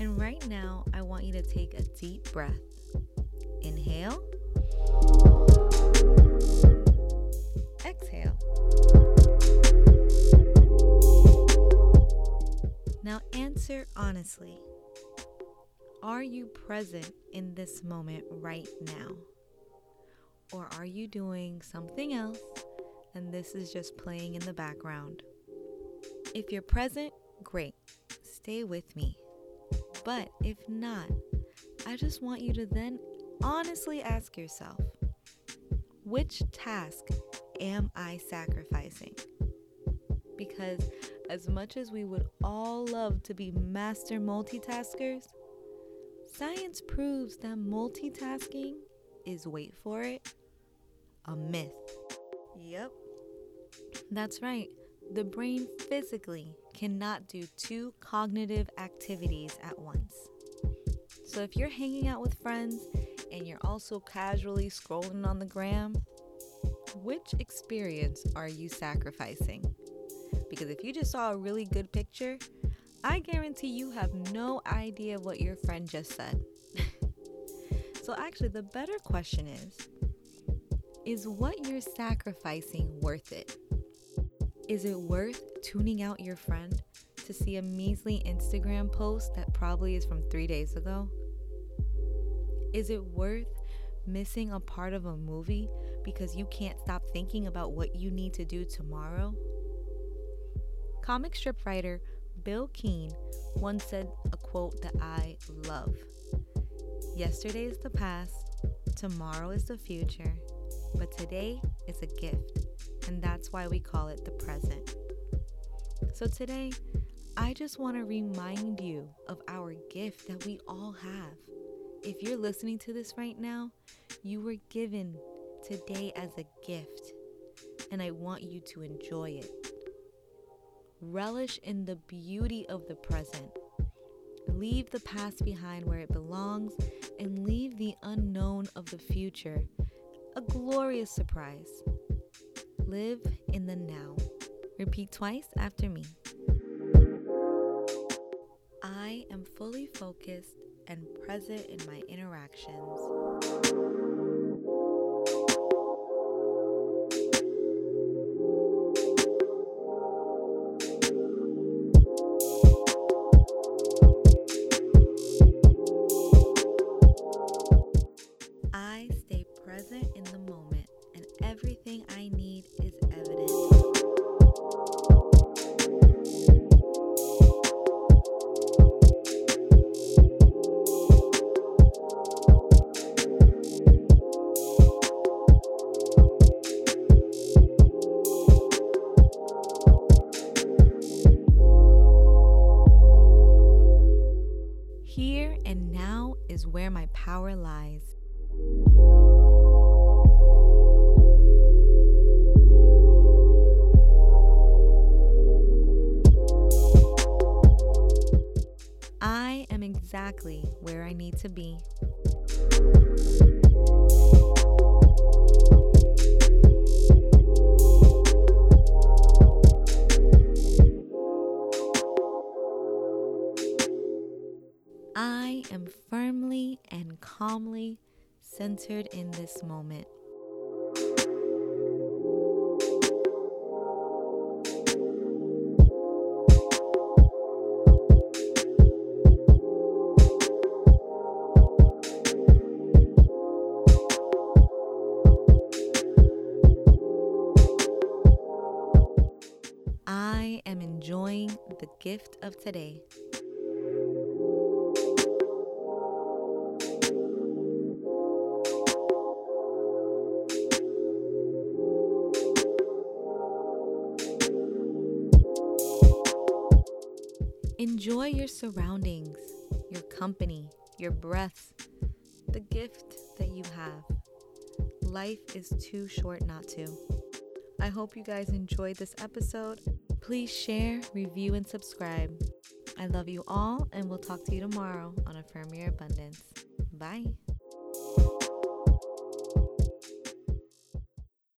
And right now, I want you to take a deep breath. Inhale. Exhale. Now answer honestly. Are you present in this moment right now? Or are you doing something else and this is just playing in the background? If you're present, great. Stay with me. But if not, I just want you to then honestly ask yourself which task am I sacrificing? Because as much as we would all love to be master multitaskers, science proves that multitasking is, wait for it, a myth. Yep. That's right. The brain physically cannot do two cognitive activities at once. So if you're hanging out with friends and you're also casually scrolling on the gram, which experience are you sacrificing? Because if you just saw a really good picture, I guarantee you have no idea what your friend just said. so, actually, the better question is Is what you're sacrificing worth it? Is it worth tuning out your friend to see a measly Instagram post that probably is from three days ago? Is it worth missing a part of a movie because you can't stop thinking about what you need to do tomorrow? Comic strip writer Bill Keane once said a quote that I love Yesterday is the past, tomorrow is the future, but today is a gift, and that's why we call it the present. So today, I just want to remind you of our gift that we all have. If you're listening to this right now, you were given today as a gift, and I want you to enjoy it. Relish in the beauty of the present. Leave the past behind where it belongs and leave the unknown of the future a glorious surprise. Live in the now. Repeat twice after me. I am fully focused and present in my interactions. I stay present in the moment, and everything I is where my power lies. I am exactly where I need to be. Am firmly and calmly centered in this moment. I am enjoying the gift of today. Enjoy your surroundings, your company, your breath, the gift that you have. Life is too short not to. I hope you guys enjoyed this episode. Please share, review, and subscribe. I love you all, and we'll talk to you tomorrow on Affirm Your Abundance. Bye.